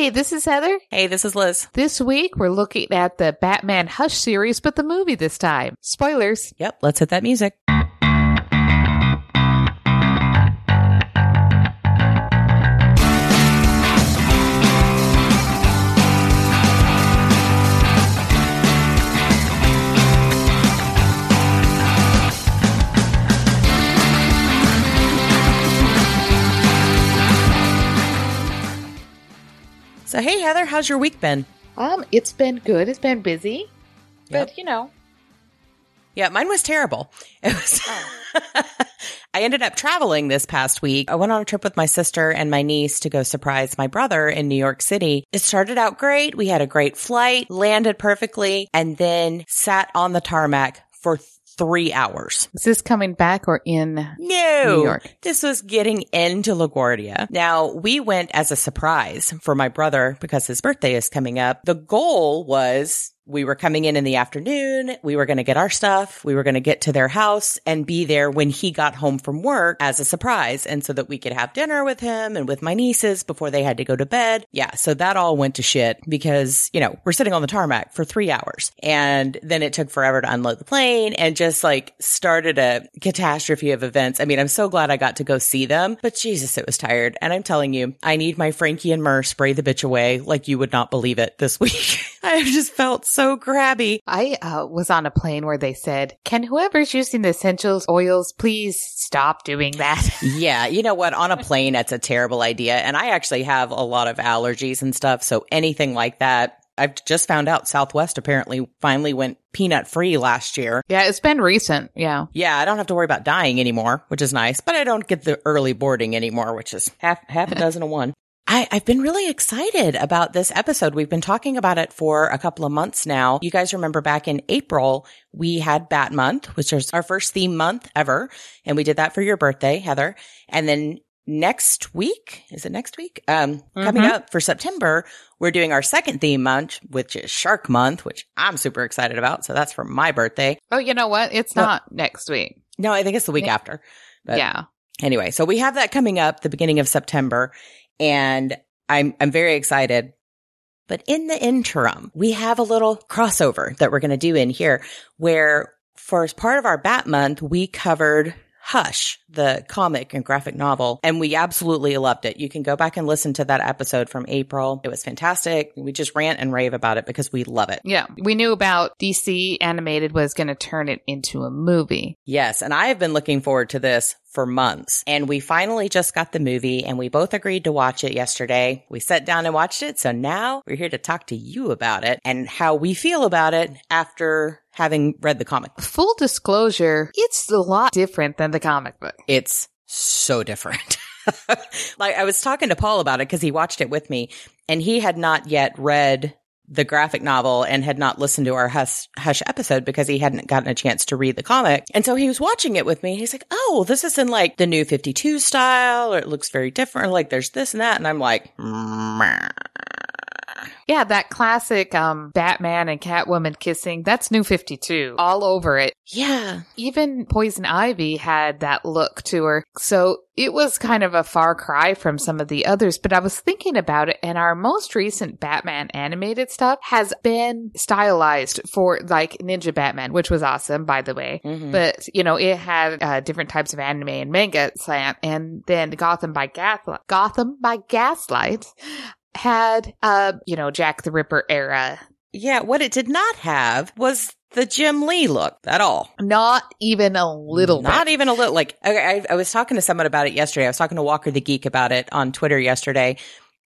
Hey, this is Heather. Hey, this is Liz. This week we're looking at the Batman Hush series, but the movie this time. Spoilers. Yep, let's hit that music. How's your week been? Um, it's been good. It's been busy, Yep. but you know, Yeah, mine was terrible. It was. I ended up traveling this past week. I went on a trip with my sister and my niece to go surprise my brother in New York City. It started out great. We had a great flight, landed perfectly, and then sat on the tarmac for three hours. is this coming back or in? No. New York. This was getting into LaGuardia. Now, we went as a surprise for my brother because his birthday is coming up. The goal was we were coming in in the afternoon. We were going to get our stuff. We were going to get to their house and be there when he got home from work as a surprise. And so that we could have dinner with him and with my nieces before they had to go to bed. Yeah. So that all went to shit because, you know, we're sitting on the tarmac for three hours and then it took forever to unload the plane and just like started a catastrophe of events. I mean, I'm so glad I got to go see them, but Jesus, it was tired. And I'm telling you, I need my Frankie and Myrrh spray the bitch away like you would not believe it this week. I just felt so grabby. I uh, was on a plane where they said, "Can whoever's using the essentials oils please stop doing that?" Yeah, you know what? On a plane, that's a terrible idea. And I actually have a lot of allergies and stuff. So anything like that, I've just found out Southwest apparently finally went peanut free last year. yeah, it's been recent. Yeah. Yeah, I don't have to worry about dying anymore, which is nice, but I don't get the early boarding anymore, which is half, half a dozen of one. I, I've been really excited about this episode. We've been talking about it for a couple of months now. You guys remember back in April, we had Bat Month, which was our first theme month ever. And we did that for your birthday, Heather. And then next week, is it next week? Um, coming Mhm. up for September, we're doing our second theme month, which is Shark Month, which I'm super excited about. So that's for my birthday. Oh, you know what? It's What? not next week. No, I think it's the week Yeah. after. But yeah. anyway, so we have that coming up the beginning of September and I'm I'm very excited. But in the interim, we have a little crossover that we're going to do in here where for as part of our Bat month, we covered Hush, the comic and graphic novel, and we absolutely loved it. You can go back and listen to that episode from April. It was fantastic. We just rant and rave about it because we love it. Yeah. We knew about DC animated was going to turn it into a movie. Yes, and I have been looking forward to this for months. And we finally just got the movie and we both agreed to watch it yesterday. We sat down and watched it. So now we're here to talk to you about it and how we feel about it after having read the comic. Full disclosure, it's a lot different than the comic book. It's so different. like I was talking to Paul about it because he watched it with me and he had not yet read the graphic novel and had not listened to our Hush, Hush episode because he hadn't gotten a chance to read the comic. And so he was watching it with me. He's like, Oh, this is in like the new 52 style or it looks very different. Like there's this and that. And I'm like, "Meh." Yeah, that classic um Batman and Catwoman kissing, that's new 52 all over it. yeah, Even Poison Ivy had that look to her. So it was kind of a far cry from some of the others, but I was thinking about it and our most recent Batman animated stuff has been stylized for like Ninja Batman, which was awesome, by the way. Mhm. But, you know, it had uh, different types of anime and manga slant. And then Gotham by Gaslight, Gotham by Gaslight had, uh, you know, Jack the Ripper era. yeah. What it did not have was the Jim Lee look at all. Not even a little Not bit. even a little. Like I, I, I was talking to someone about it yesterday. I was talking to Walker the Geek about it on Twitter yesterday,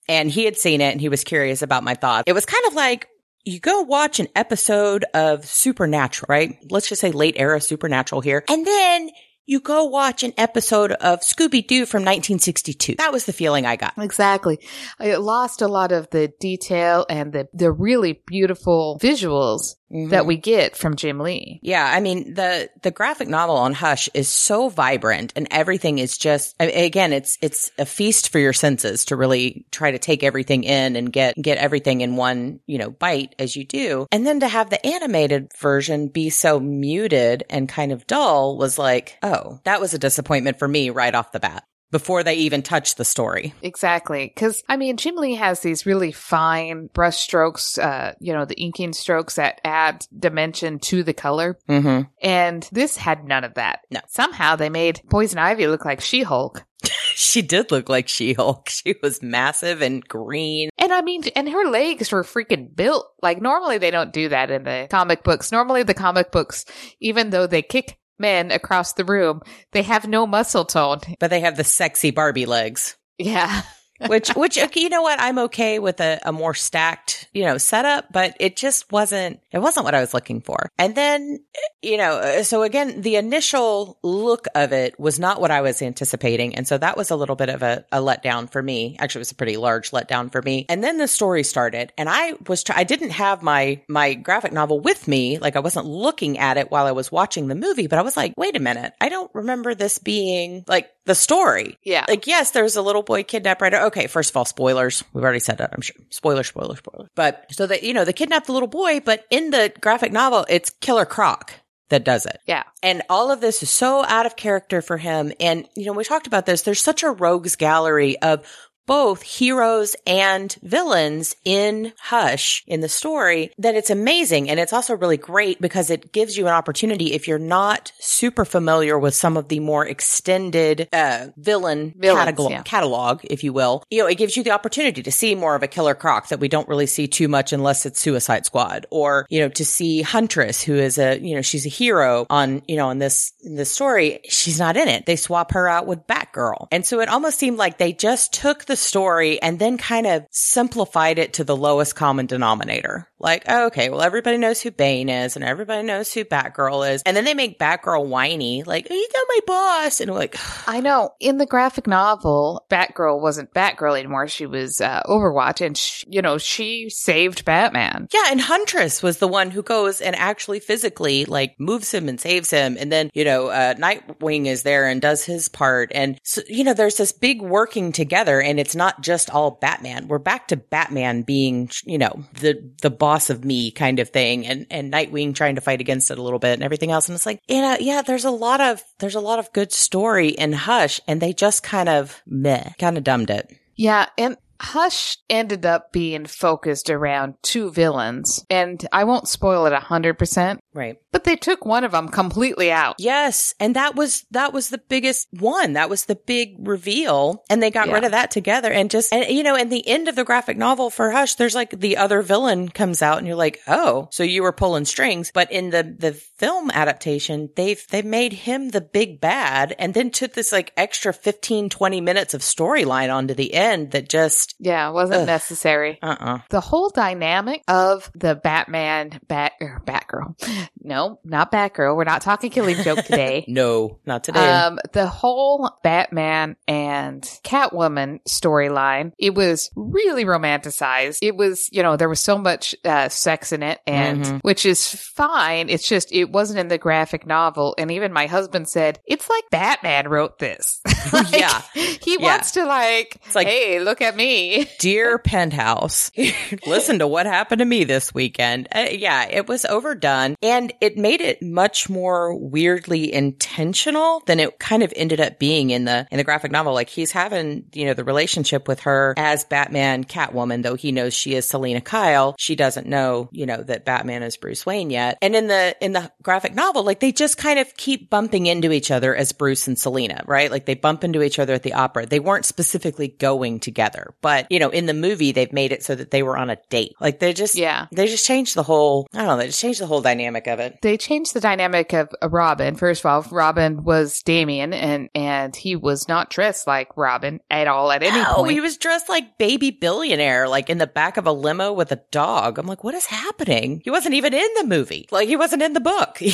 and he had seen it and he was curious about my thoughts. It was kind of like you go watch an episode of Supernatural, right? Let's just say late era Supernatural here, and then you go watch an episode of Scooby Doo from 1962. That was the feeling I got. Exactly. It lost a lot of the detail and the, the really beautiful visuals that mm-hmm. we get from Jim Lee. Yeah, I mean the the graphic novel on Hush is so vibrant and everything is just I- again it's it's a feast for your senses to really try to take everything in and get get everything in one, you know, bite as you do. And then to have the animated version be so muted and kind of dull was like, oh, that was a disappointment for me right off the bat. Before they even touch the story. Exactly. Because, I mean, Jim Lee has these really fine brush strokes, uh, you know, the inking strokes that add dimension to the color. Mm-hmm. And this had none of that. No. Somehow they made Poison Ivy look like She Hulk. she did look like She-Hulk. She was massive and green. And I mean, and her legs were freaking built. Like normally they don't do that in the comic books. Normally the comic books, even though they kick men across the room, they have no muscle tone. But they have the sexy Barbie legs. Yeah. which which okay, you know what i'm okay with a, a more stacked you know setup but it just wasn't it wasn't what i was looking for. And then you know uh, so again the initial look of it was not what i was anticipating. And so that was a little bit of a, a letdown for me. Actually it was a pretty large letdown for me. And then the story started and i was i didn't have my my graphic novel with me. Like i wasn't looking at it while i was watching the movie but i was like wait a minute. I don't remember this being like the story. Yeah. like yes there's a little boy kidnapped right okay first of all spoilers. We've already said that i'm sure. Spoiler spoiler spoiler. But so that you know they kidnapped the little boy but in the graphic novel it's killer croc that does it. Yeah. and all of this is so out of character for him. And you know we talked about this. There's such a rogues gallery of both heroes and villains in Hush in the story that it's amazing. And it's also really great because it gives you an opportunity if you're not super familiar with some of the more extended uh, villain Villains, catalog, yeah. catalog, if you will. You know, it gives you the opportunity to see more of a killer croc that we don't really see too much unless it's Suicide Squad or, you know, to see Huntress, who is a, you know, she's a hero on, you know, in this, in this story. She's not in it. They swap her out with Batgirl. And so it almost seemed like they just took the story and then kind of simplified it to the lowest common denominator. Like, oh, okay, well, everybody knows who Bane is and everybody knows who Batgirl is. And then they make Batgirl whiny, like, "You not my boss. And like, I know. In the graphic novel, Batgirl wasn't Batgirl anymore. She was uh, Overwatch, and sh you know she saved Batman. Yeah, and Huntress was the one who goes and actually physically like moves him and saves him. And then, you know, uh, Nightwing is there and does his part. And so, you know, there's this big working together and it's not just all Batman. We're back to Batman being, you know, the, the boss of me kind of thing and, and Nightwing trying to fight against it a little bit and everything else. And it's like, you know, yeah, there's a lot of, there's a lot of good story in Hush and they just kind of meh, kind of dumbed it. Yeah, and Hush ended up being focused around two villains, and I won't spoil it a hundred percent, Right. but they took one of them completely out. Yes, and that was that was the biggest one. That was the big reveal, and they got Yeah. rid of that together. And just and you know, in the end of the graphic novel for Hush, there's like the other villain comes out, and you're like, oh, so you were pulling strings. But in the the film adaptation, they've they've made him the big bad, and then took this like extra 15, 20 minutes of storyline onto the end that just Yeah, wasn't Ugh. necessary. uh uh The whole dynamic of the Batman, Bat, or Batgirl. No, not Batgirl. We're not talking Killing Joke today. no, not today. Um, the whole Batman and Catwoman storyline, it was really romanticized. It was, you know, there was so much uh, sex in it, and Mhm. which is fine. It's just it wasn't in the graphic novel, and even my husband said it's like Batman wrote this. Like, Yeah. he Yeah. wants to like, It's like- hey, look at me. Dear Penthouse, listen to what happened to me this weekend. Uh, yeah, it was overdone and it made it much more weirdly intentional than it kind of ended up being in the in the graphic novel. Like he's having, you know, the relationship with her as Batman Catwoman, though he knows she is Selina Kyle. She doesn't know, you know, that Batman is Bruce Wayne yet. And in the in the graphic novel, like they just kind of keep bumping into each other as Bruce and Selina, right? Like they bump into each other at the opera. They weren't specifically going together, but you know, in the movie, they've made it so that they were on a date. Like they just, Yeah. they just changed the whole, I don't know, they just changed the whole dynamic of it. They changed the dynamic of Robin. First of all, Robin was Damian, and and he was not dressed like Robin at all at any Oh, point. he was dressed like baby billionaire, like in the back of a limo with a dog. I'm like, what is happening? He wasn't even in the movie. Like he wasn't in the book.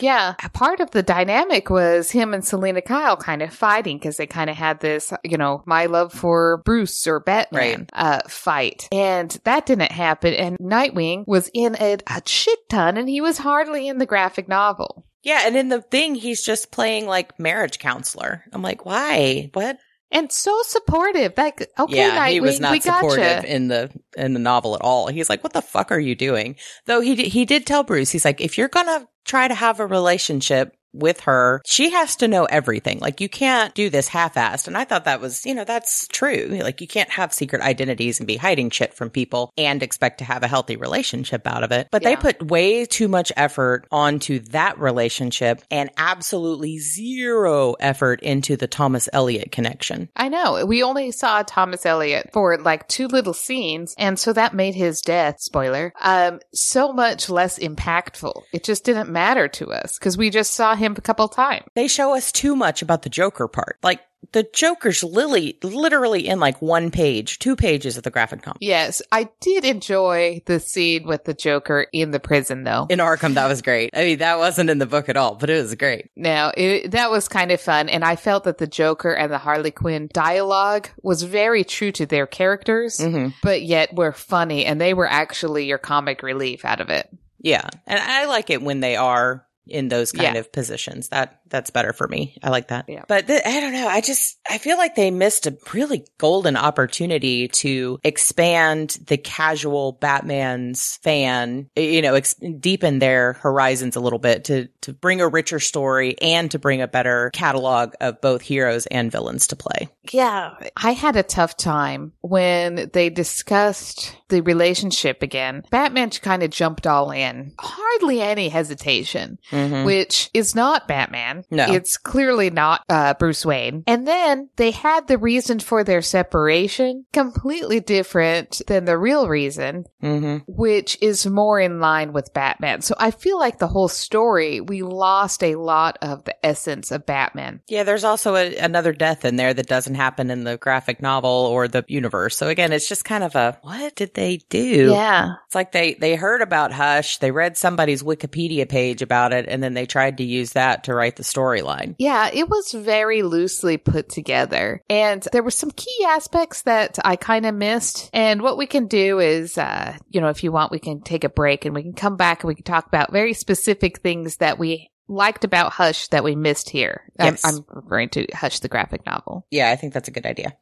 Yeah. A part of the dynamic was him and Selina Kyle kind of fighting because they kind of had this, you know, my love for Bruce or Batman Right. uh, fight. And that didn't happen. And Nightwing was in it a shit ton and he was hardly in the graphic novel. yeah. And in the thing, he's just playing like marriage counselor. I'm like, why? What? And so supportive. Like, okay, yeah, he was we not gotcha. supportive in the in the novel at all. He's like, "What the fuck are you doing?" Though he he did tell Bruce, he's like, "If you're gonna try to have a relationship with her, she has to know everything. Like you can't do this half-assed. And I thought that was, you know, that's true. Like you can't have secret identities and be hiding shit from people and expect to have a healthy relationship out of it. But Yeah. they put way too much effort onto that relationship and absolutely zero effort into the Thomas Elliot connection. I know. We only saw Thomas Elliot for like two little scenes, and so that made his death, spoiler, um, so much less impactful. It just didn't matter to us because we just saw him a couple times. They show us too much about the Joker part. Like the Joker's lily literally in like one page, two pages of the graphic novel. Yes, I did enjoy the scene with the Joker in the prison, though. In Arkham, that was great. I mean, that wasn't in the book at all, but it was great. Now, it, that was kind of fun, and I felt that the Joker and the Harley Quinn dialogue was very true to their characters, hmm but yet were funny, and they were actually your comic relief out of it. Yeah. And I like it when they are in those kind Yeah. of positions. That that's better for me. I like that. Yeah. But th- I don't know. I just I feel like they missed a really golden opportunity to expand the casual Batman's fan, you know, ex- deepen their horizons a little bit to to bring a richer story and to bring a better catalog of both heroes and villains to play. Yeah. I had a tough time when they discussed the relationship again. Batman kind of jumped all in. Hardly any hesitation, Mhm. which is not Batman. No. It's clearly not uh, Bruce Wayne. And then they had the reason for their separation completely different than the real reason, Mhm. which is more in line with Batman. So I feel like the whole story, we lost a lot of the essence of Batman. Yeah, there's also a, another death in there that doesn't happen in the graphic novel or the universe. So again, it's just kind of a what did they do? Yeah. It's like they they heard about Hush, they read somebody's Wikipedia page about it, and then they tried to use that to write the storyline. Yeah, it was very loosely put together. And there were some key aspects that I kind of missed. And what we can do is, uh, you know, if you want, we can take a break and we can come back and we can talk about very specific things that we liked about Hush that we missed here. I'm- Yes. I'm, referring to Hush, the graphic novel. Yeah, I think that's a good idea.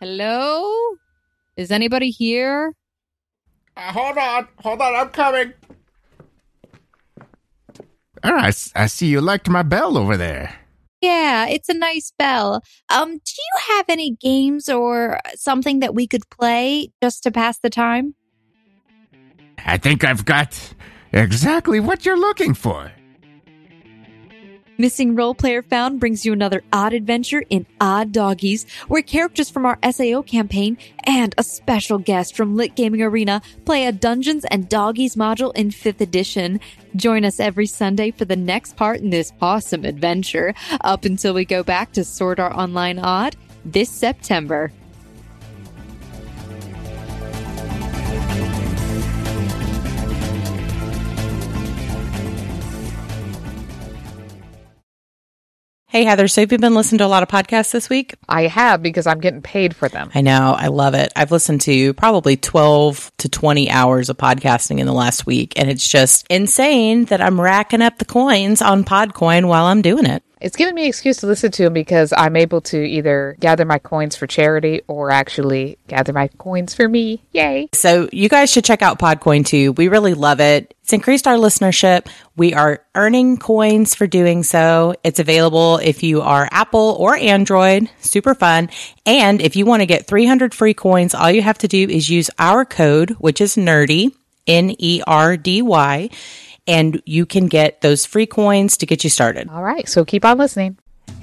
Hello? Is anybody here? Uh, hold on, hold on, I'm coming. All right, I see you liked my bell over there. Yeah, it's a nice bell. Um, do you have any games or something that we could play just to pass the time? I think I've got exactly what you're looking for. Missing Roll Player Found brings you another odd adventure in Odd Doggies, where characters from our SAO campaign and a special guest from Lit Gaming Arena play a Dungeons and Doggies module in 5th edition. Join us every Sunday for the next part in this awesome adventure, up until we go back to Sword Art Online Odd this September. Hey Heather, so have you been listening to a lot of podcasts this week? I have because I'm getting paid for them. I know, I love it. I've listened to probably 12 to 20 hours of podcasting in the last week, and it's just insane that I'm racking up the coins on Podcoin while I'm doing it. It's giving me an excuse to listen to them because I'm able to either gather my coins for charity or actually gather my coins for me. Yay. So you guys should check out Podcoin too. We really love it. It's increased our listenership. We are earning coins for doing so. It's available if you are Apple or Android. Super fun. And if you want to get 300 free coins, all you have to do is use our code, which is nerdy, N E R D Y, and you can get those free coins to get you started. All right, so keep on listening.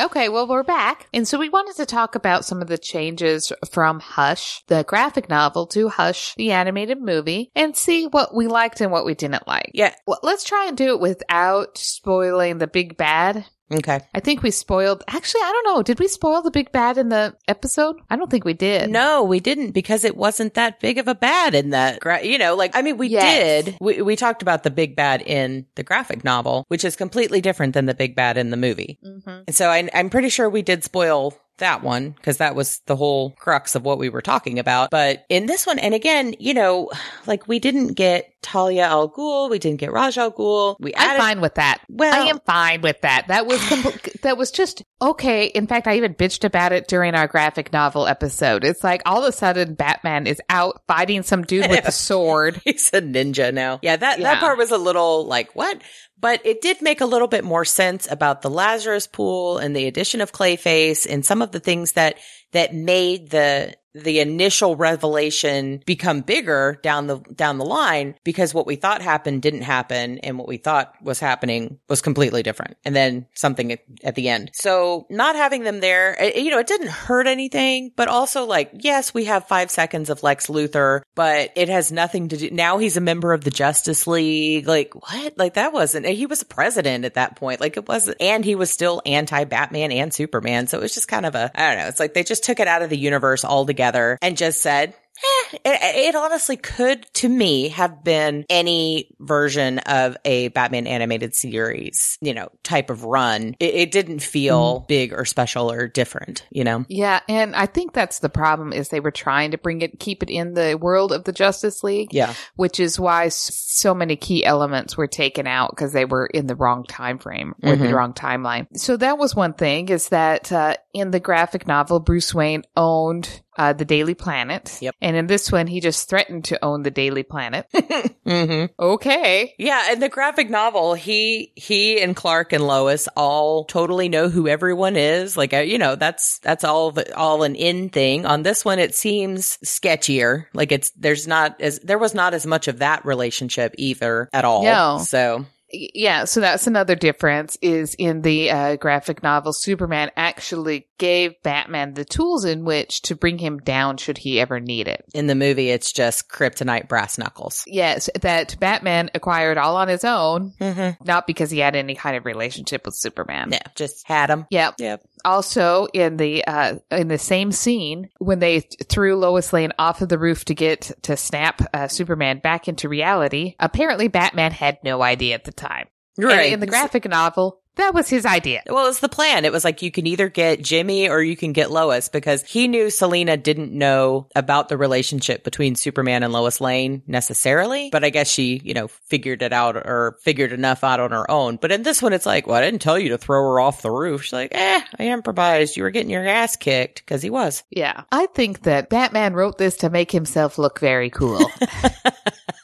Okay, well, we're back. And so we wanted to talk about some of the changes from Hush, the graphic novel, to Hush, the animated movie, and see what we liked and what we didn't like. Yeah. Well, let's try and do it without spoiling the big bad Okay. I think we spoiled. Actually, I don't know. Did we spoil the big bad in the episode? I don't think we did. No, we didn't because it wasn't that big of a bad in that, gra- you know, like, I mean, we Yes. did. We, we talked about the big bad in the graphic novel, which is completely different than the big bad in the movie. Mhm. And so I, I'm pretty sure we did spoil that one because that was the whole crux of what we were talking about. But in this one, and again, you know, like we didn't get Talia al Ghul, we didn't get Ra's al Ghul. We I'm fine with that. Well- I am fine with that. That was compl- that was just okay. In fact, I even bitched about it during our graphic novel episode. It's like all of a sudden Batman is out fighting some dude with a sword. He's a ninja now. Yeah, that, Yeah. that part was a little like, what? But it did make a little bit more sense about the Lazarus pool and the addition of Clayface and some of the things that, that made the, the initial revelation become bigger down the, down the line because what we thought happened didn't happen and what we thought was happening was completely different. And then something at, at the end. So not having them there, eh, you know, it didn't hurt anything, but also like, yes, we have five seconds of Lex Luthor, but it has nothing to do. Now he's a member of the Justice League. Like what? Like that wasn't, he was a president at that point. Like it wasn't, and he was still anti Batman and Superman. So it was just kind of a, I don't know. It's like they just took it out of the universe altogether and just said, Eh, it, it honestly could, to me, have been any version of a Batman animated series, you know, type of run. It, it didn't feel big or special or different, you know? Yeah, and I think that's the problem is they were trying to bring it, keep it in the world of the Justice League, Yeah. which is why so many key elements were taken out because they were in the wrong time frame or the Mhm. wrong timeline. So that was one thing is that uh, in the graphic novel, Bruce Wayne owned uh, the Daily Planet, Yep. and in this one, he just threatened to own the Daily Planet. hmm okay, Yeah, in the graphic novel, he he and Clark and Lois all totally know who everyone is. Like uh, you know, that's that's all the, all an in thing. On this one, it seems sketchier. Like it's there's not as there was not as much of that relationship either at all. No. So yeah. So that's another difference is in the uh, graphic novel, Superman actually gave Batman the tools in which to bring him down should he ever need it. in the movie, it's just kryptonite brass knuckles. Yes, that Batman acquired all on his own, Mm-hmm. not because he had any kind of relationship with Superman. Yeah, just had him. Yep. Yep. Also, in the uh, in the same scene, when they threw Lois Lane off of the roof to get to snap uh, Superman back into reality, apparently Batman had no idea at the time. And in the graphic novel, that was his idea. Well, it was the plan. It was like you can either get Jimmy or you can get Lois because he knew Selina didn't know about the relationship between Superman and Lois Lane necessarily. But I guess she, you know, figured it out or figured enough out on her own. But in this one, it's like, well, I didn't tell you to throw her off the roof. She's like, eh, I improvised. You were getting your ass kicked because he was. Yeah. I think that Batman wrote this to make himself look very cool.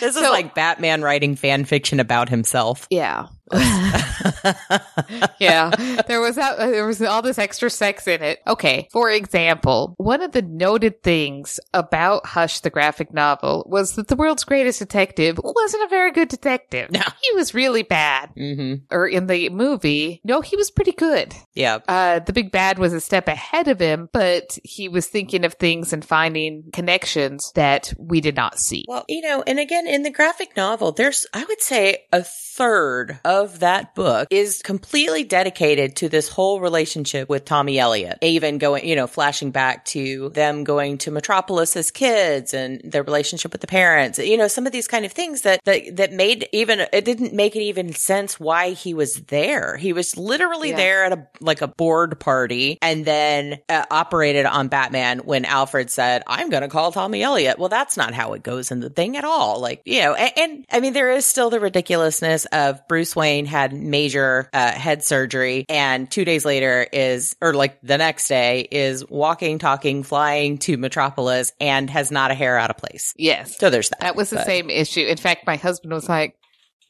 This is So- like Batman writing fan fiction about himself. yeah. yeah. There was that, there was all this extra sex in it. Okay. For example, one of the noted things about Hush the graphic novel was that the world's greatest detective wasn't a very good detective. No. He was really bad. Mm-hmm. Or in the movie, no, he was pretty good. Yeah. Uh, the big bad was a step ahead of him, but he was thinking of things and finding connections that we did not see. Well, you know, and again, in the graphic novel, there's, I would say, a third of that book is completely dedicated to this whole relationship with Tommy Elliot. Even going, you know, flashing back to them going to Metropolis as kids and their relationship with the parents. You know, some of these kind of things that, that, that made even, it didn't make it even sense why he was there. He was literally Yeah. there at a, like a board party and then uh, operated on Batman when Alfred said, I'm going to call Tommy Elliot. Well, that's not how it goes in the thing at all. Like, you know, and, and I mean, there is still the ridiculousness of Bruce Wayne had major uh, head surgery and two days later is, or like the next day is walking, talking, flying to Metropolis and has not a hair out of place. Yes. So there's that. That was the But- same issue. In fact, my husband was like,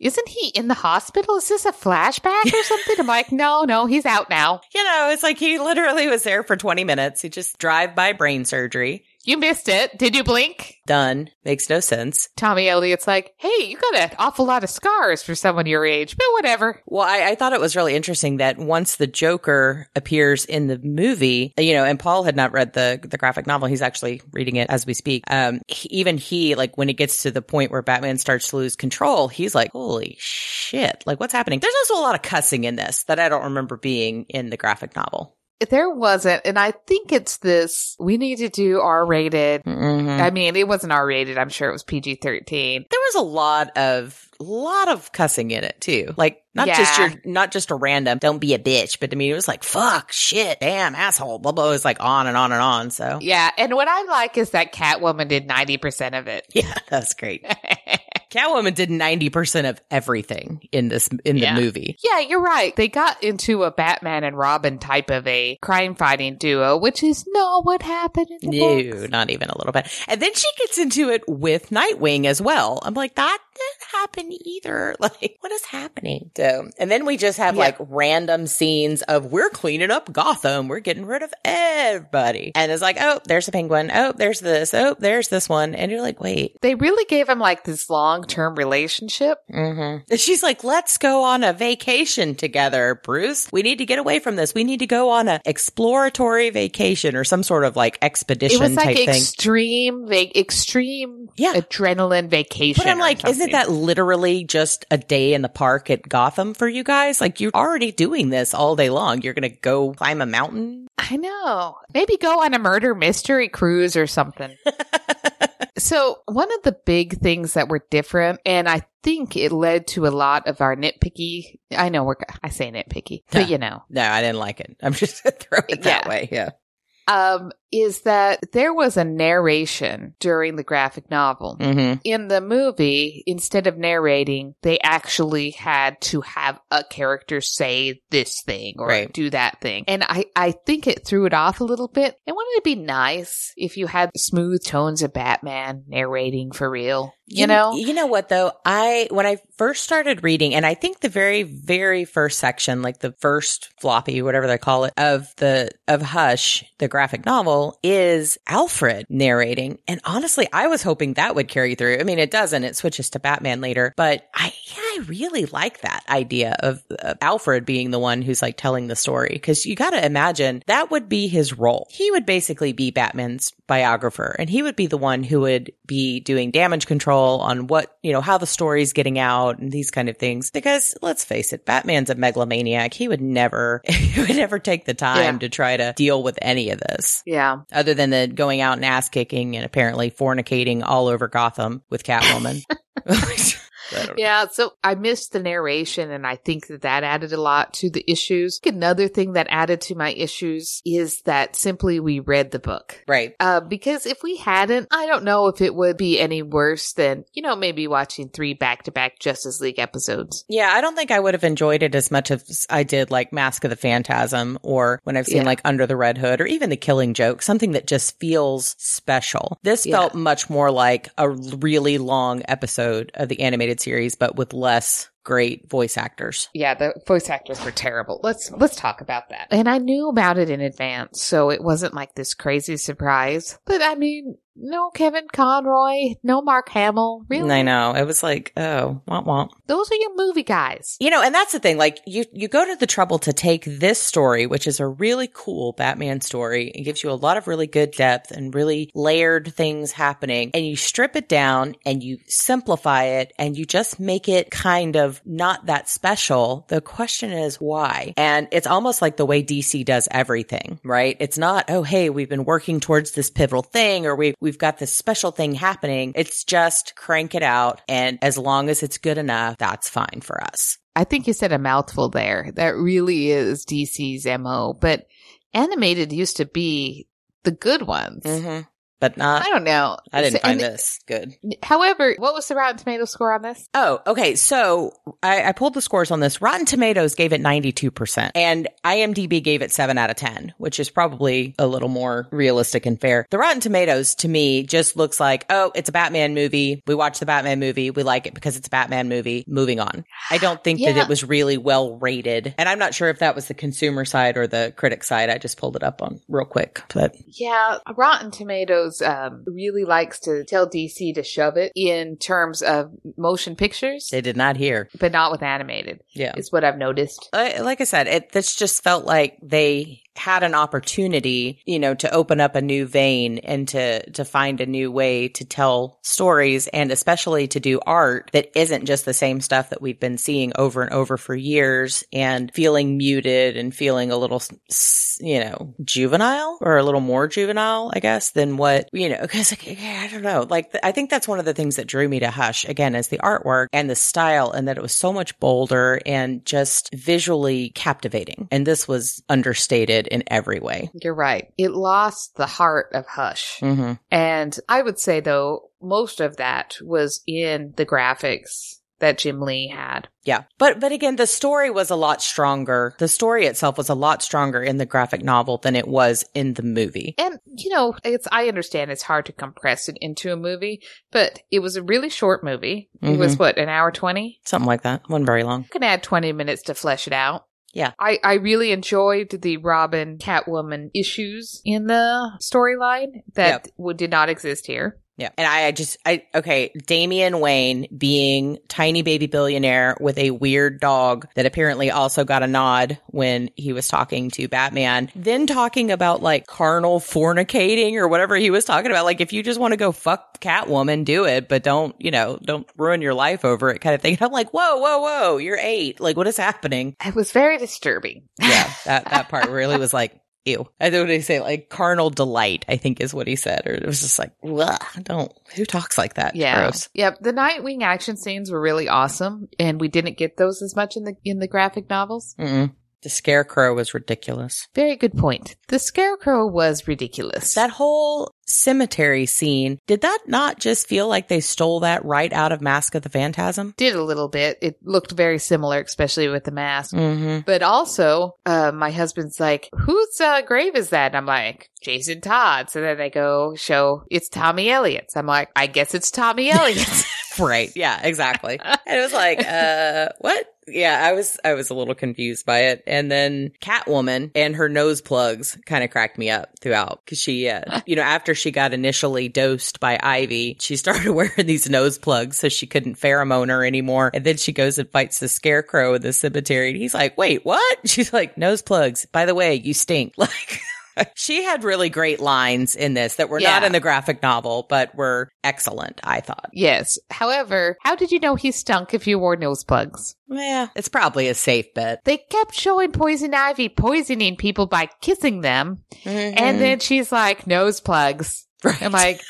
Isn't he in the hospital? Is this a flashback or something? I'm like, No, no, he's out now. You know, it's like he literally was there for 20 minutes. He just drive by brain surgery. You missed it. Did you blink? Done. Makes no sense. Tommy Elliot's like, hey, you got an awful lot of scars for someone your age, but whatever. Well, I, I thought it was really interesting that once the Joker appears in the movie, you know, and Paul had not read the the graphic novel. He's actually reading it as we speak. Um, he- even he, like, when it gets to the point where Batman starts to lose control, he's like, "Holy shit! Like, what's happening?" There's also a lot of cussing in this that I don't remember being in the graphic novel. There wasn't, and I think it's this. We need to do R rated. Mhm. I mean, it wasn't R rated. I'm sure it was PG 13. there was a lot of lot of cussing in it too. Like not just your not just a random don't be a bitch, but I mean it was like fuck, shit, damn, asshole, blah blah. It was like on and on and on. So Yeah, and what I like is that Catwoman did 90% of it. yeah, that's great. Catwoman did ninety percent of everything in this in the Yeah. movie. Yeah, you're right. They got into a Batman and Robin type of a crime fighting duo, which is not what happened in the No, books. not even a little bit. And then she gets into it with Nightwing as well. I'm like, that didn't happen either. Like, what is happening? So, and then we just have Yeah. like random scenes of we're cleaning up Gotham. We're getting rid of everybody. And it's like, oh, there's a penguin. Oh, there's this. Oh, there's this one. And you're like, wait. They really gave him like this long term relationship. Mm-hmm. And she's like, let's go on a vacation together, Bruce. We need to get away from this. We need to go on a exploratory vacation or some sort of like expedition It was like thing. extreme, va- extreme Yeah. adrenaline vacation. But I'm like, isn't that literally just a day in the park at Gotham for you guys? Like, you're already doing this all day long. You're going to go climb a mountain? I know. Maybe go on a murder mystery cruise or something. so, one of the big things that were different, and I think it led to a lot of our nitpicky. I know we're, I say nitpicky, but you know, No, I didn't like it. I'm just throwing it that Yeah. way. Yeah. Um, is that there was a narration during the graphic novel. Mm-hmm. In the movie, instead of narrating, they actually had to have a character say this thing or Right. do that thing. And I, I think it threw it off a little bit. And wouldn't it be nice if you had smooth tones of Batman narrating for real? You, know? you know what though? I, when I first started reading, and I think the very, very first section, like the first floppy, whatever they call it, of the, of Hush, the graphic novel is Alfred narrating. And honestly, I was hoping that would carry through. I mean, it doesn't. It switches to Batman later, but I, yeah, I really like that idea of, of Alfred being the one who's like telling the story. Cause you got to imagine that would be his role. He would basically be Batman's biographer and he would be the one who would be doing damage control on what, you know, how the story's getting out and these kind of things. Because let's face it, Batman's a megalomaniac. He would never, he would never take the time Yeah. to try to deal with any of this Yeah. other than the going out and ass kicking and apparently fornicating all over Gotham with Catwoman. Yeah, so I missed the narration, and I think that that added a lot to the issues. Another thing that added to my issues is that simply we read the book. Right. Uh, because if we hadn't, I don't know if it would be any worse than, you know, maybe watching three back to back Justice League episodes. Yeah, I don't think I would have enjoyed it as much as I did like Mask of the Phantasm or when I've seen Yeah. like Under the Red Hood or even The Killing Joke, something that just feels special. This Yeah. felt much more like a really long episode of the animated series, but with less great voice actors. Yeah, the voice actors were terrible. Let's let's talk about that. And I knew about it in advance, so it wasn't like this crazy surprise. But I mean, no Kevin Conroy, no Mark Hamill. Really? I know. It was like, oh, womp womp. Those are your movie guys. You know, and that's the thing. Like you, you go to the trouble to take this story, which is a really cool Batman story. It gives you a lot of really good depth and really layered things happening. And you strip it down and you simplify it and you just make it kind of not that special. The question is why? And it's almost like the way DC does everything, right? It's not, oh, hey, we've been working towards this pivotal thing or we, we've got this special thing happening. It's just crank it out. And as long as it's good enough, that's fine for us. I think you said a mouthful there. That really is DC's MO, but animated used to be the good ones. Mm-hmm. But not, I don't know. I didn't find and- this good. However, what was the Rotten Tomato score on this? Oh, okay. So I, I pulled the scores on this. Rotten Tomatoes gave it 92% and IMDb gave it 7 out of 10, which is probably a little more realistic and fair. The Rotten Tomatoes to me just looks like, oh, it's a Batman movie. We watch the Batman movie. We like it because it's a Batman movie. Moving on. I don't think that it was really well rated. And I'm not sure if that was the consumer side or the critic side. I just pulled it up on real quick, but Yeah, Rotten Tomatoes Studios um, really likes to tell DC to shove it in terms of motion pictures, They did not hear. but not with animated. Yeah. Is what I've noticed. I- like I said, it this just felt like they had an opportunity, you know, to open up a new vein and to to find a new way to tell stories and especially to do art that isn't just the same stuff that we've been seeing over and over for years and feeling muted and feeling a little you know, juvenile or a little more juvenile, I guess, than what, you know, cuz I don't know. Like I think that's one of the things that drew me to Hush again is the artwork and the style and that it was so much bolder and just visually captivating. And this was understated in every way. You're right. It lost the heart of Hush. Mm-hmm. And I would say, though, most of that was in the graphics that Jim Lee had. Yeah. But, but again, the story was a lot stronger. The story itself was a lot stronger in the graphic novel than it was in the movie. And, you know, it's, I understand it's hard to compress it into a movie, but it was a really short movie. It was what, an hour 20? Something like that. Wasn't very long. You can add 20 minutes to flesh it out. Yeah. I, I really enjoyed the Robin Catwoman issues in the storyline that w- did not exist here. Yeah. And I just, I, okay, Damian Wayne being tiny baby billionaire with a weird dog that apparently also got a nod when he was talking to Batman, then talking about like carnal fornicating or whatever he was talking about. Like, if you just want to go fuck Catwoman, do it, but don't, you know, don't ruin your life over it kind of thing. And I'm like, whoa, whoa, whoa, you're eight. Like, what is happening? It was very disturbing. Yeah. That, that part really was like, Ew. I don't know what he say, like carnal delight, I think is what he said. Or it was just like, don't, who talks like that? Yeah. Gross. Yep. The Nightwing action scenes were really awesome, and we didn't get those as much in the in the graphic novels. Mm-mm. The scarecrow was ridiculous. Very good point. The Scarecrow was ridiculous. That whole cemetery scene, did that not just feel like they stole that right out of Mask of the Phantasm? did a little bit. It looked very similar, especially with the mask. Mm-hmm. But also, uh, my husband's like, whose uh, grave is that? And I'm like, Jason Todd. So then they go show it's Tommy Elliot's. I'm like, I guess it's Tommy Elliot's. Right. Yeah, exactly. and it was like, uh, what? Yeah, I was, I was a little confused by it. And then Catwoman and her nose plugs kind of cracked me up throughout because she, uh, you know, after she got initially dosed by Ivy, she started wearing these nose plugs so she couldn't pheromone her anymore. And then she goes and fights the scarecrow in the cemetery. And he's like, wait, what? She's like, nose plugs. By the way, you stink. Like, she had really great lines in this that were not in the graphic novel, but were excellent, I thought. yes. However, how did you know he stunk if you wore nose plugs? Yeah, it's probably a safe bet. They kept showing Poison Ivy poisoning people by kissing them. Mm-hmm. And then she's like, nose plugs. Right. I'm like,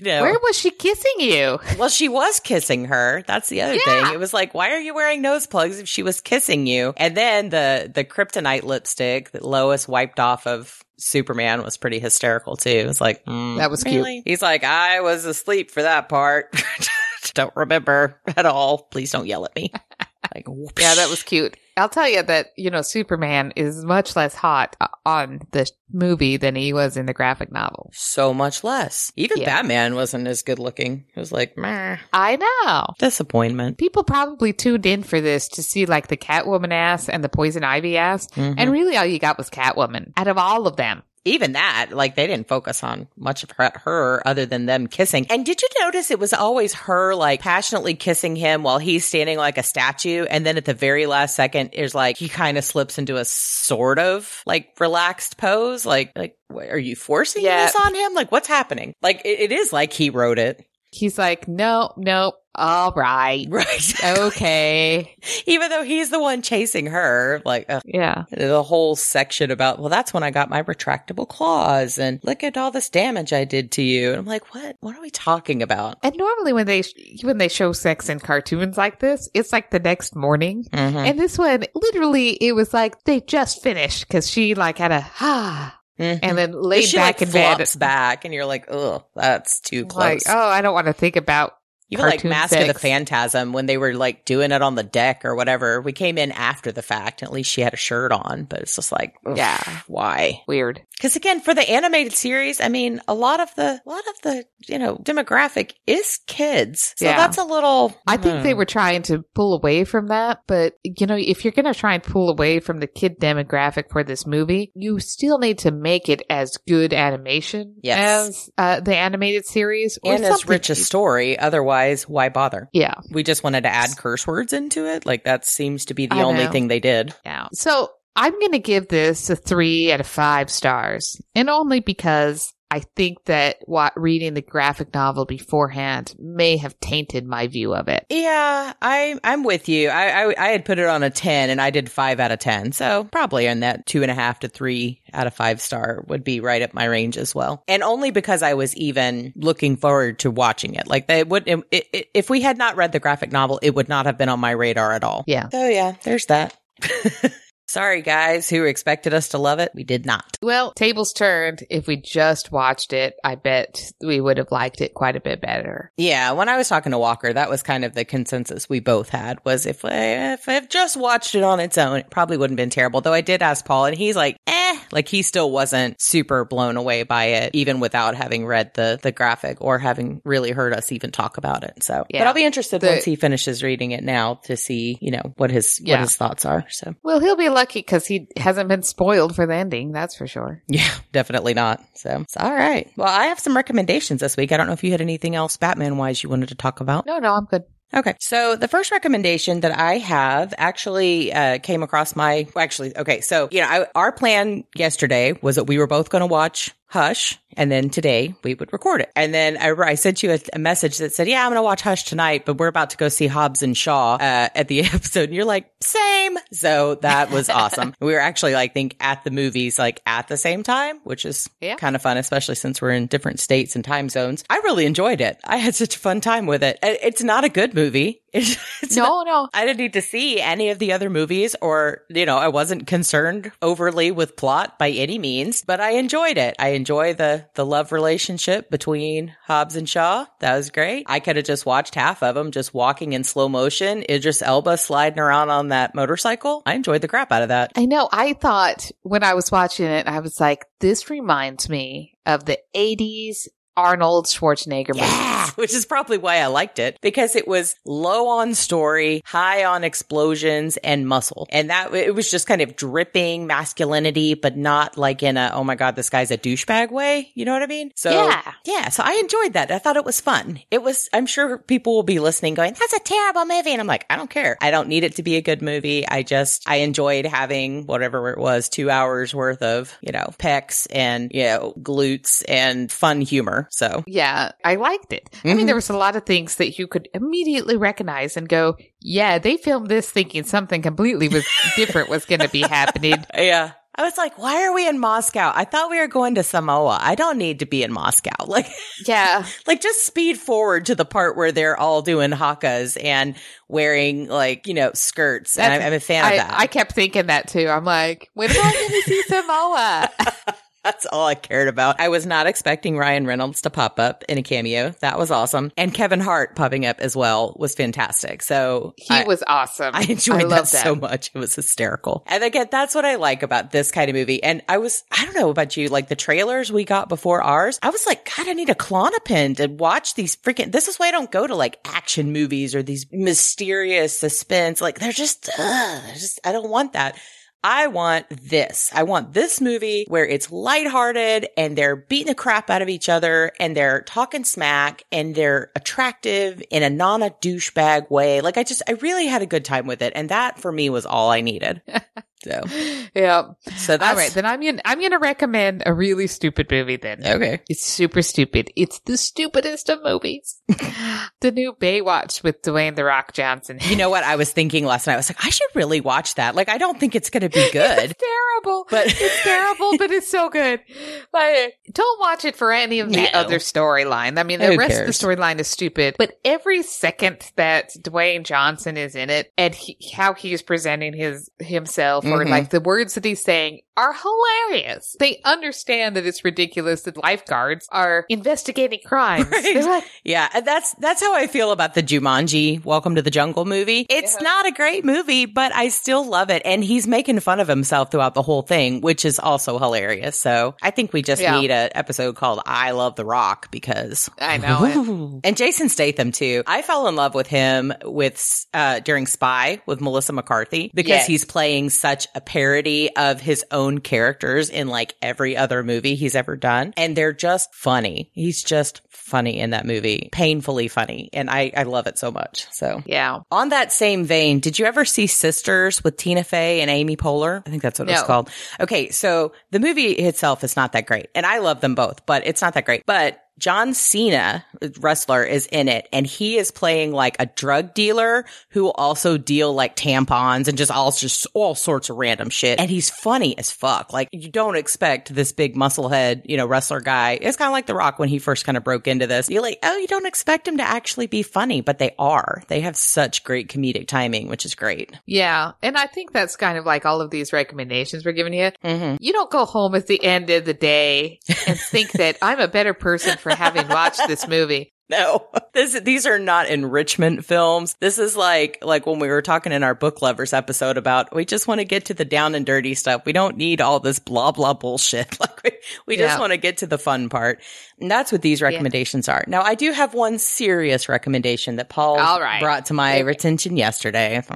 No. where was she kissing you? well, she was kissing her. That's the other Yeah. thing. It was like, why are you wearing nose plugs if she was kissing you? And then the the kryptonite lipstick that Lois wiped off of Superman was pretty hysterical too. It was like, mm, That was cute. He's like, I was asleep for that part. don't remember at all. Please don't yell at me. Like, whoosh. Yeah, that was cute. I'll tell you that, you know, Superman is much less hot uh, on the movie than he was in the graphic novel. so much less. Even Yeah. Batman wasn't as good looking. It was like, meh, I know. disappointment. People probably tuned in for this to see like the Catwoman ass and the Poison Ivy ass. Mhm. And really all you got was Catwoman out of all of them. Even that, like they didn't focus on much of her, her other than them kissing. And did you notice it was always her like passionately kissing him while he's standing like a statue? And then at the very last second is like he kind of slips into a sort of like relaxed pose. Like, like, what, are you forcing Yeah. this on him? Like, what's happening? Like, it, it is like he wrote it. He's like, no, no, all right. Right. Okay. even though he's the one chasing her. Like, ugh. yeah. the whole section about, well, that's when I got my retractable claws and look at all this damage I did to you. And I'm like, what? What are we talking about? And normally when they when they show sex in cartoons like this, it's like the next morning. Mhm. And this one, literally, it was like they just finished because she like had a ah, Mhm. and then laid she back like in bed. back and you're like, oh, that's too close. Like, oh, I don't want to think about Even like Mask of the. Phantasm when they were like doing it on the deck or whatever. We came in after the fact. At least she had a shirt on, but it's just like, Yeah. why? Weird. Because again, for the animated series, I mean, a lot of the, a lot of the, you know, demographic is kids. So Yeah. that's a little. I think they hmm. were trying to pull away from that, but you know, if you're going to try and pull away from the kid demographic for this movie, you still need to make it as good animation Yes. as uh, the animated series or and as rich a story. Otherwise, why bother? Yeah, We just wanted to add curse words into it. Like that seems to be the I only know. thing they did. yeah. So I'm going to give this a three out of five stars, and only because I think that what reading the graphic novel beforehand may have tainted my view of it. Yeah, I I'm with you. I, I I had put it on a ten, and I did five out of ten. So probably in that two and a half to three out of five star would be right up my range as well. And only because I was even looking forward to watching it. Like they would, it, it, if we had not read the graphic novel, it would not have been on my radar at all. Yeah. So yeah, there's that. Sorry, guys who expected us to love it. We did not. Well, tables turned. If we just watched it, I bet we would have liked it quite a bit better. Yeah, when I was talking to Walker, that was kind of the consensus we both had was if I, if I've just watched it on its own, it probably wouldn't have been terrible. Though I did ask Paul and he's like, eh, like he still wasn't super blown away by it, even without having read the, the graphic or having really heard us even talk about it. So, but I'll be interested The- once he finishes reading it now to see, you know, what his, what his thoughts are. So Well, he'll be lucky because he hasn't been spoiled for the ending. That's for sure. yeah, definitely not. So it's all right. Well, I have some recommendations this week. I don't know if you had anything else Batman wise you wanted to talk about. No, no, I'm good. Okay. So the first recommendation that I have actually uh, came across my, actually, okay. So, you know, I, our plan yesterday was that we were both going to watch Hush and then today we would record it. And then I, I sent you a, a message that said, yeah, I'm going to watch Hush tonight, but we're about to go see Hobbs and Shaw uh, at the episode. And you're like, same. So that was awesome. we were actually like, think at the movies, like at the same time, which is Yeah. kind of fun, especially since we're in different states and time zones. I really enjoyed it. I had such a fun time with it. It- It's not a good movie. It's, it's not- No, no. I didn't need to see any of the other movies or, you know, I wasn't concerned overly with plot by any means, but I enjoyed it. I enjoy the, the love relationship between Hobbs and Shaw. That was great. I could have just watched half of them just walking in slow motion. Idris Elba sliding around on that motorcycle. I enjoyed the crap out of that. I know. I thought when I was watching it, I was like, this reminds me of the 80s Arnold Schwarzenegger movies. Yeah, which is probably why I liked it because it was low on story, high on explosions and muscle. And that it was just kind of dripping masculinity, but not like in a, oh my God, this guy's a douchebag way. You know what I mean? So Yeah. yeah. So I enjoyed that. I thought it was fun. It was, I'm sure people will be listening going, that's a terrible movie. And I'm like, I don't care. I don't need it to be a good movie. I just, I enjoyed having whatever it was, two hours worth of, you know, pecs and, you know, glutes and fun humor. So Yeah, I liked it. I mean, there mm-hmm. was a lot of things that you could immediately recognize and go, yeah, they filmed this thinking something completely was different was going to be happening. Yeah. I was like, why are we in Moscow? I thought we were going to Samoa. I don't need to be in Moscow. Like, Yeah. like just speed forward to the part where they're all doing hakas and wearing like, you know, skirts. And I'm, I'm a fan of I, that. I kept thinking that too. I'm like, when am I going to see Samoa? That's all I cared about. I was not expecting Ryan Reynolds to pop up in a cameo. That was awesome. And Kevin Hart popping up as well was fantastic. So He I- was awesome. I enjoyed that, love so much. It was hysterical. And again, that's what I like about this kind of movie. And I was, I don't know about you, like the trailers we got before ours, I was like, God, I need a Klonopin to watch these freaking, this is why I don't go to like action movies or these mysterious suspense. Like they're just, ugh, just, I don't want that. I want this. I want this movie where it's lighthearted and they're beating the crap out of each other and they're talking smack and they're attractive in a non a douchebag way. Like I just, I really had a good time with it. And that for me was all I needed. So, Yeah. so that's All right, then I'm gonna I'm gonna recommend a really stupid movie. Then okay. it's super stupid. It's the stupidest of movies. the new Baywatch with Dwayne the Rock Johnson. You know what? I was thinking last night, I was like, I should really watch that. Like, I don't think it's going to be good. It's terrible, But- it's terrible, but it's so good. Like, don't watch it for any of the No. other storyline. I mean, the Who rest cares? of the storyline is stupid, but every second that Dwayne Johnson is in it and he, how he is presenting his himself for Mhm. like the words that he's saying are hilarious. They understand that it's ridiculous that lifeguards are investigating crimes. Right. Like, Yeah, that's that's how I feel about the Jumanji Welcome to the Jungle movie. It's Yeah. not a great movie, but I still love it and he's making fun of himself throughout the whole thing, which is also hilarious. So, I think we just Yeah. need an episode called I Love the Rock because I know and Jason Statham too. I fell in love with him with uh during Spy with Melissa McCarthy because Yes. he's playing such a parody of his own characters in like every other movie he's ever done and they're just funny. He's just funny in that movie. Painfully funny and I I love it so much. So Yeah. on that same vein, did you ever see Sisters with Tina Fey and Amy Poehler? I think that's what it's called. Okay, so the movie itself is not that great, and I love them both, but it's not that great. But John Cena, wrestler, is in it, and he is playing like a drug dealer who will also deal like tampons and just all just all sorts of random shit. And he's funny as fuck. Like you don't expect this big musclehead, you know, wrestler guy. It's kind of like The Rock when he first kind of broke into this. You're like, oh, you don't expect them to actually be funny, but they are. They have such great comedic timing, which is great. Yeah. And I think that's kind of like all of these recommendations we're giving you. Mm-hmm. You don't go home at the end of the day and think that I'm a better person for having watched this movie. No, this, these are not enrichment films. This is like, like when we were talking in our book lovers episode about, we just want to get to the down and dirty stuff. We don't need all this blah, blah bullshit. Like we, we just want to get to the fun part. And that's what these recommendations are. Now, I do have one serious recommendation that Paul right. brought to my attention yesterday.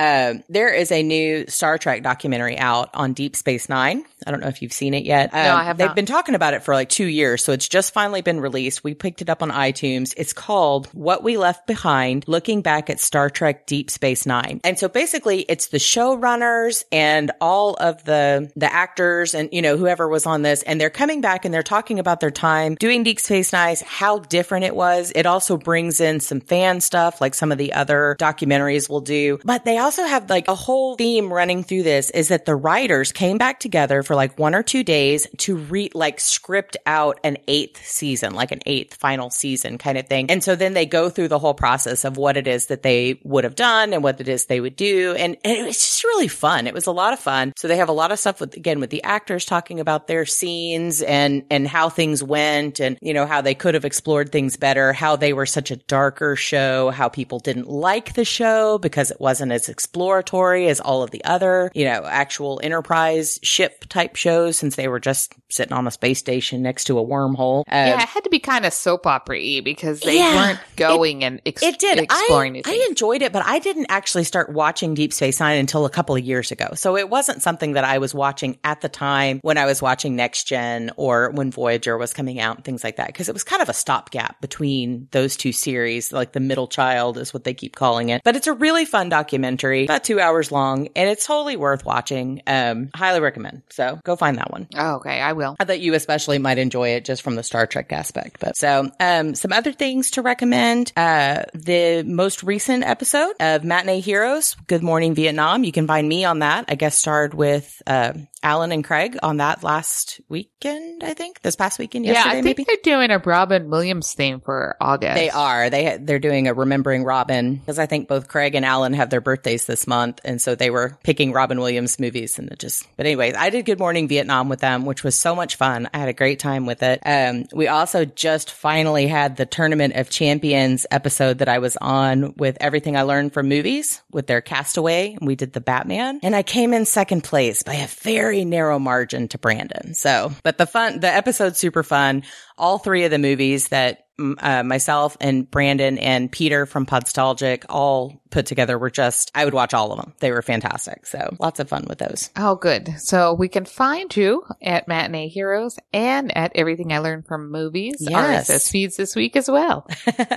Um, there is a new Star Trek documentary out on Deep Space Nine. I don't know if you've seen it yet. Um, No, I have They've not. been talking about it for like two years, so it's just finally been released. We picked it up on iTunes. It's called What We Left Behind, looking back at Star Trek Deep Space Nine. And so basically it's the showrunners and all of the, the actors and, you know, whoever was on this, and they're coming back and they're talking about their time doing Deep Space Nine, how different it was. It also brings in some fan stuff like some of the other documentaries will do. But they also have like a whole theme running through this is that the writers came back together for like one or two days to re like script out an eighth season, like an eighth final season kind of thing. And so then they go through the whole process of what it is that they would have done and what it is they would do. And, and it was just really fun. It was a lot of fun. So they have a lot of stuff with, again, with the actors talking about their scenes and, and how things went and, you know, how they could have explored things better, how they were such a darker show, how people didn't like the show because it wasn't as exploratory as all of the other, you know, actual enterprise ship type shows since they were just sitting on a space station next to a wormhole. Uh, yeah, it had to be kind of soap opera y because they Yeah. weren't going and ex- it did. exploring I, I enjoyed it, but I didn't actually start watching Deep Space Nine until a couple of years ago. So it wasn't something that I was watching at the time when I was watching Next Gen or when Voyager was coming out and things like that. Because it was kind of a stopgap between those two series, like the middle child is what they keep calling it. But it's a really fun documentary, about two hours long, and it's totally worth watching. Um, highly recommend. So go find that one. Oh, okay, I will. I thought you especially might enjoy it just from the Star Trek aspect. But so, um, some other things to recommend. Uh, the most recent episode of Matinee Heroes, Good Morning Vietnam. You can find me on that. I guest starred with, uh, Alan and Craig on that last weekend, I think, this past weekend, yeah, I think maybe. they're doing a Robin Williams theme for August. They are. They they're doing a remembering Robin because I think both Craig and Alan have their birthdays this month, and so they were picking Robin Williams movies and it just. But anyways, I did Good Morning Vietnam with them, which was so much fun. I had a great time with it. Um, we also just finally had the Tournament of Champions episode that I was on with everything I learned from movies with their Castaway. and We did the Batman, and I came in second place by a very narrow margin to Brandon. So, but the fun, the episode's super fun. All three of the movies that uh, myself and Brandon and Peter from Podstalgic all put together were just, I would watch all of them. They were fantastic. So lots of fun with those. Oh, good. So we can find you at Matinee Heroes and at Everything I Learned from Movies Yes. RSS feeds this week as well.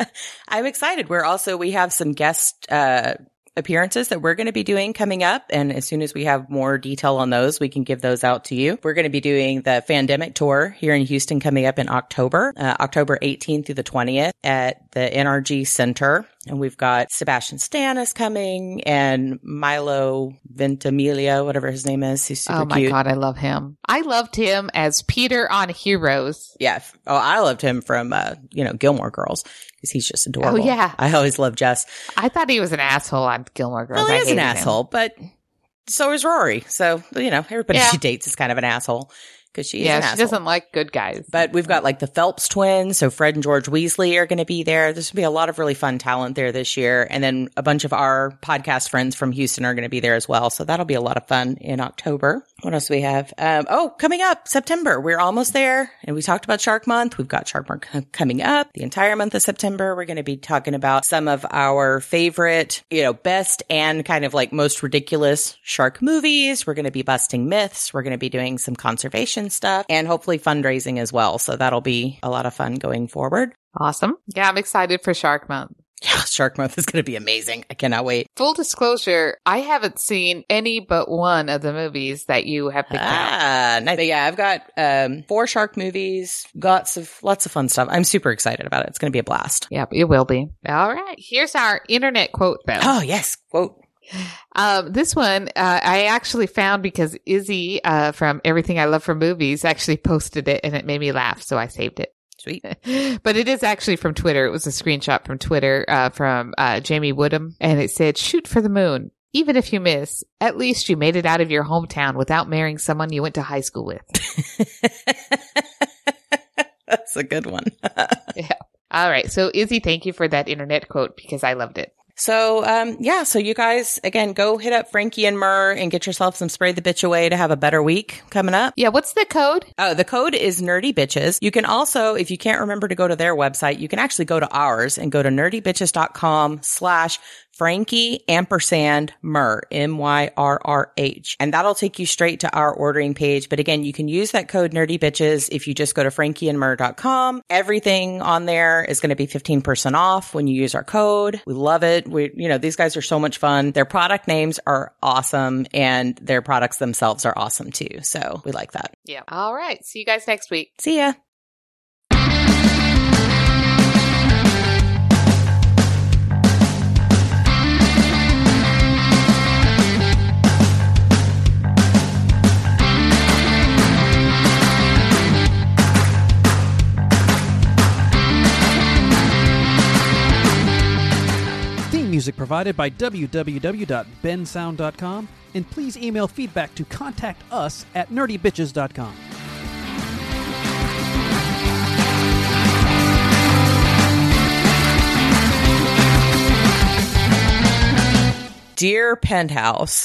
I'm excited. We're also, we have some guest, uh, appearances that we're going to be doing coming up. And as soon as we have more detail on those, we can give those out to you. We're going to be doing the Fandemic Tour here in Houston coming up in October, uh, October 18th through the 20th at the NRG Center. And we've got Sebastian Stan is coming and Milo Ventimiglia, whatever his name is. He's super oh my cute. God, I love him. I loved him as Peter on Heroes. Yeah. Oh, I loved him from, uh, you know, Gilmore Girls because he's just adorable. Oh, yeah. I always love Jess. I thought he was an asshole on Gilmore Girls. Well, he I is an him. asshole, but so is Rory. So, you know, everybody Yeah. she dates is kind of an asshole because she is yeah, she doesn't like good guys. But we've got like the Phelps twins. So Fred and George Weasley are going to be there. There's going to be a lot of really fun talent there this year. And then a bunch of our podcast friends from Houston are going to be there as well. So that'll be a lot of fun in October. What else do we have? Um, oh, coming up September. We're almost there. And we talked about Shark Month. We've got Shark Month coming up the entire month of September. We're going to be talking about some of our favorite, you know, best and kind of like most ridiculous shark movies. We're going to be busting myths. We're going to be doing some conservation stuff and hopefully fundraising as well. So that'll be a lot of fun going forward. awesome. Yeah, I'm excited for Shark Month. Yeah, Shark Month is going to be amazing. I cannot wait. Full disclosure, I haven't seen any but one of the movies that you have picked out. Ah, nice. But yeah, I've got um, four shark movies, lots of lots of fun stuff. I'm super excited about it. It's going to be a blast. Yep, it will be. All right. Here's our internet quote, Belle. Oh yes, quote. Um, this one uh, I actually found because Izzy uh, from Everything I Love for Movies actually posted it and it made me laugh, so I saved it. Sweet. but it is actually from Twitter. It was a screenshot from Twitter uh, from uh, Jamie Woodham, and it said, "Shoot for the moon." Even if you miss, at least you made it out of your hometown without marrying someone you went to high school with. That's a good one. Yeah. All right. So, Izzy, thank you for that internet quote because I loved it. So, um, yeah, so you guys, again, go hit up Frankie and Myrrh and get yourself some Spray the Bitch Away to have a better week coming up. Yeah. What's the code? Oh, the code is nerdy bitches. You can also, if you can't remember to go to their website, you can actually go to ours and go to nerdybitches.com slash Frankie ampersand Myrrh, M-Y-R-R-H. And that'll take you straight to our ordering page. But again, you can use that code nerdy bitches if you just go to frankieandmyrrh.com. Everything on there is going to be 15% off when you use our code. We love it. We, you know, these guys are so much fun. Their product names are awesome and their products themselves are awesome too. So we like that. Yeah. All right. See you guys next week. See ya. Music provided by www.bensound.com, and please email feedback to contact us at nerdybitches.com. Dear Penthouse,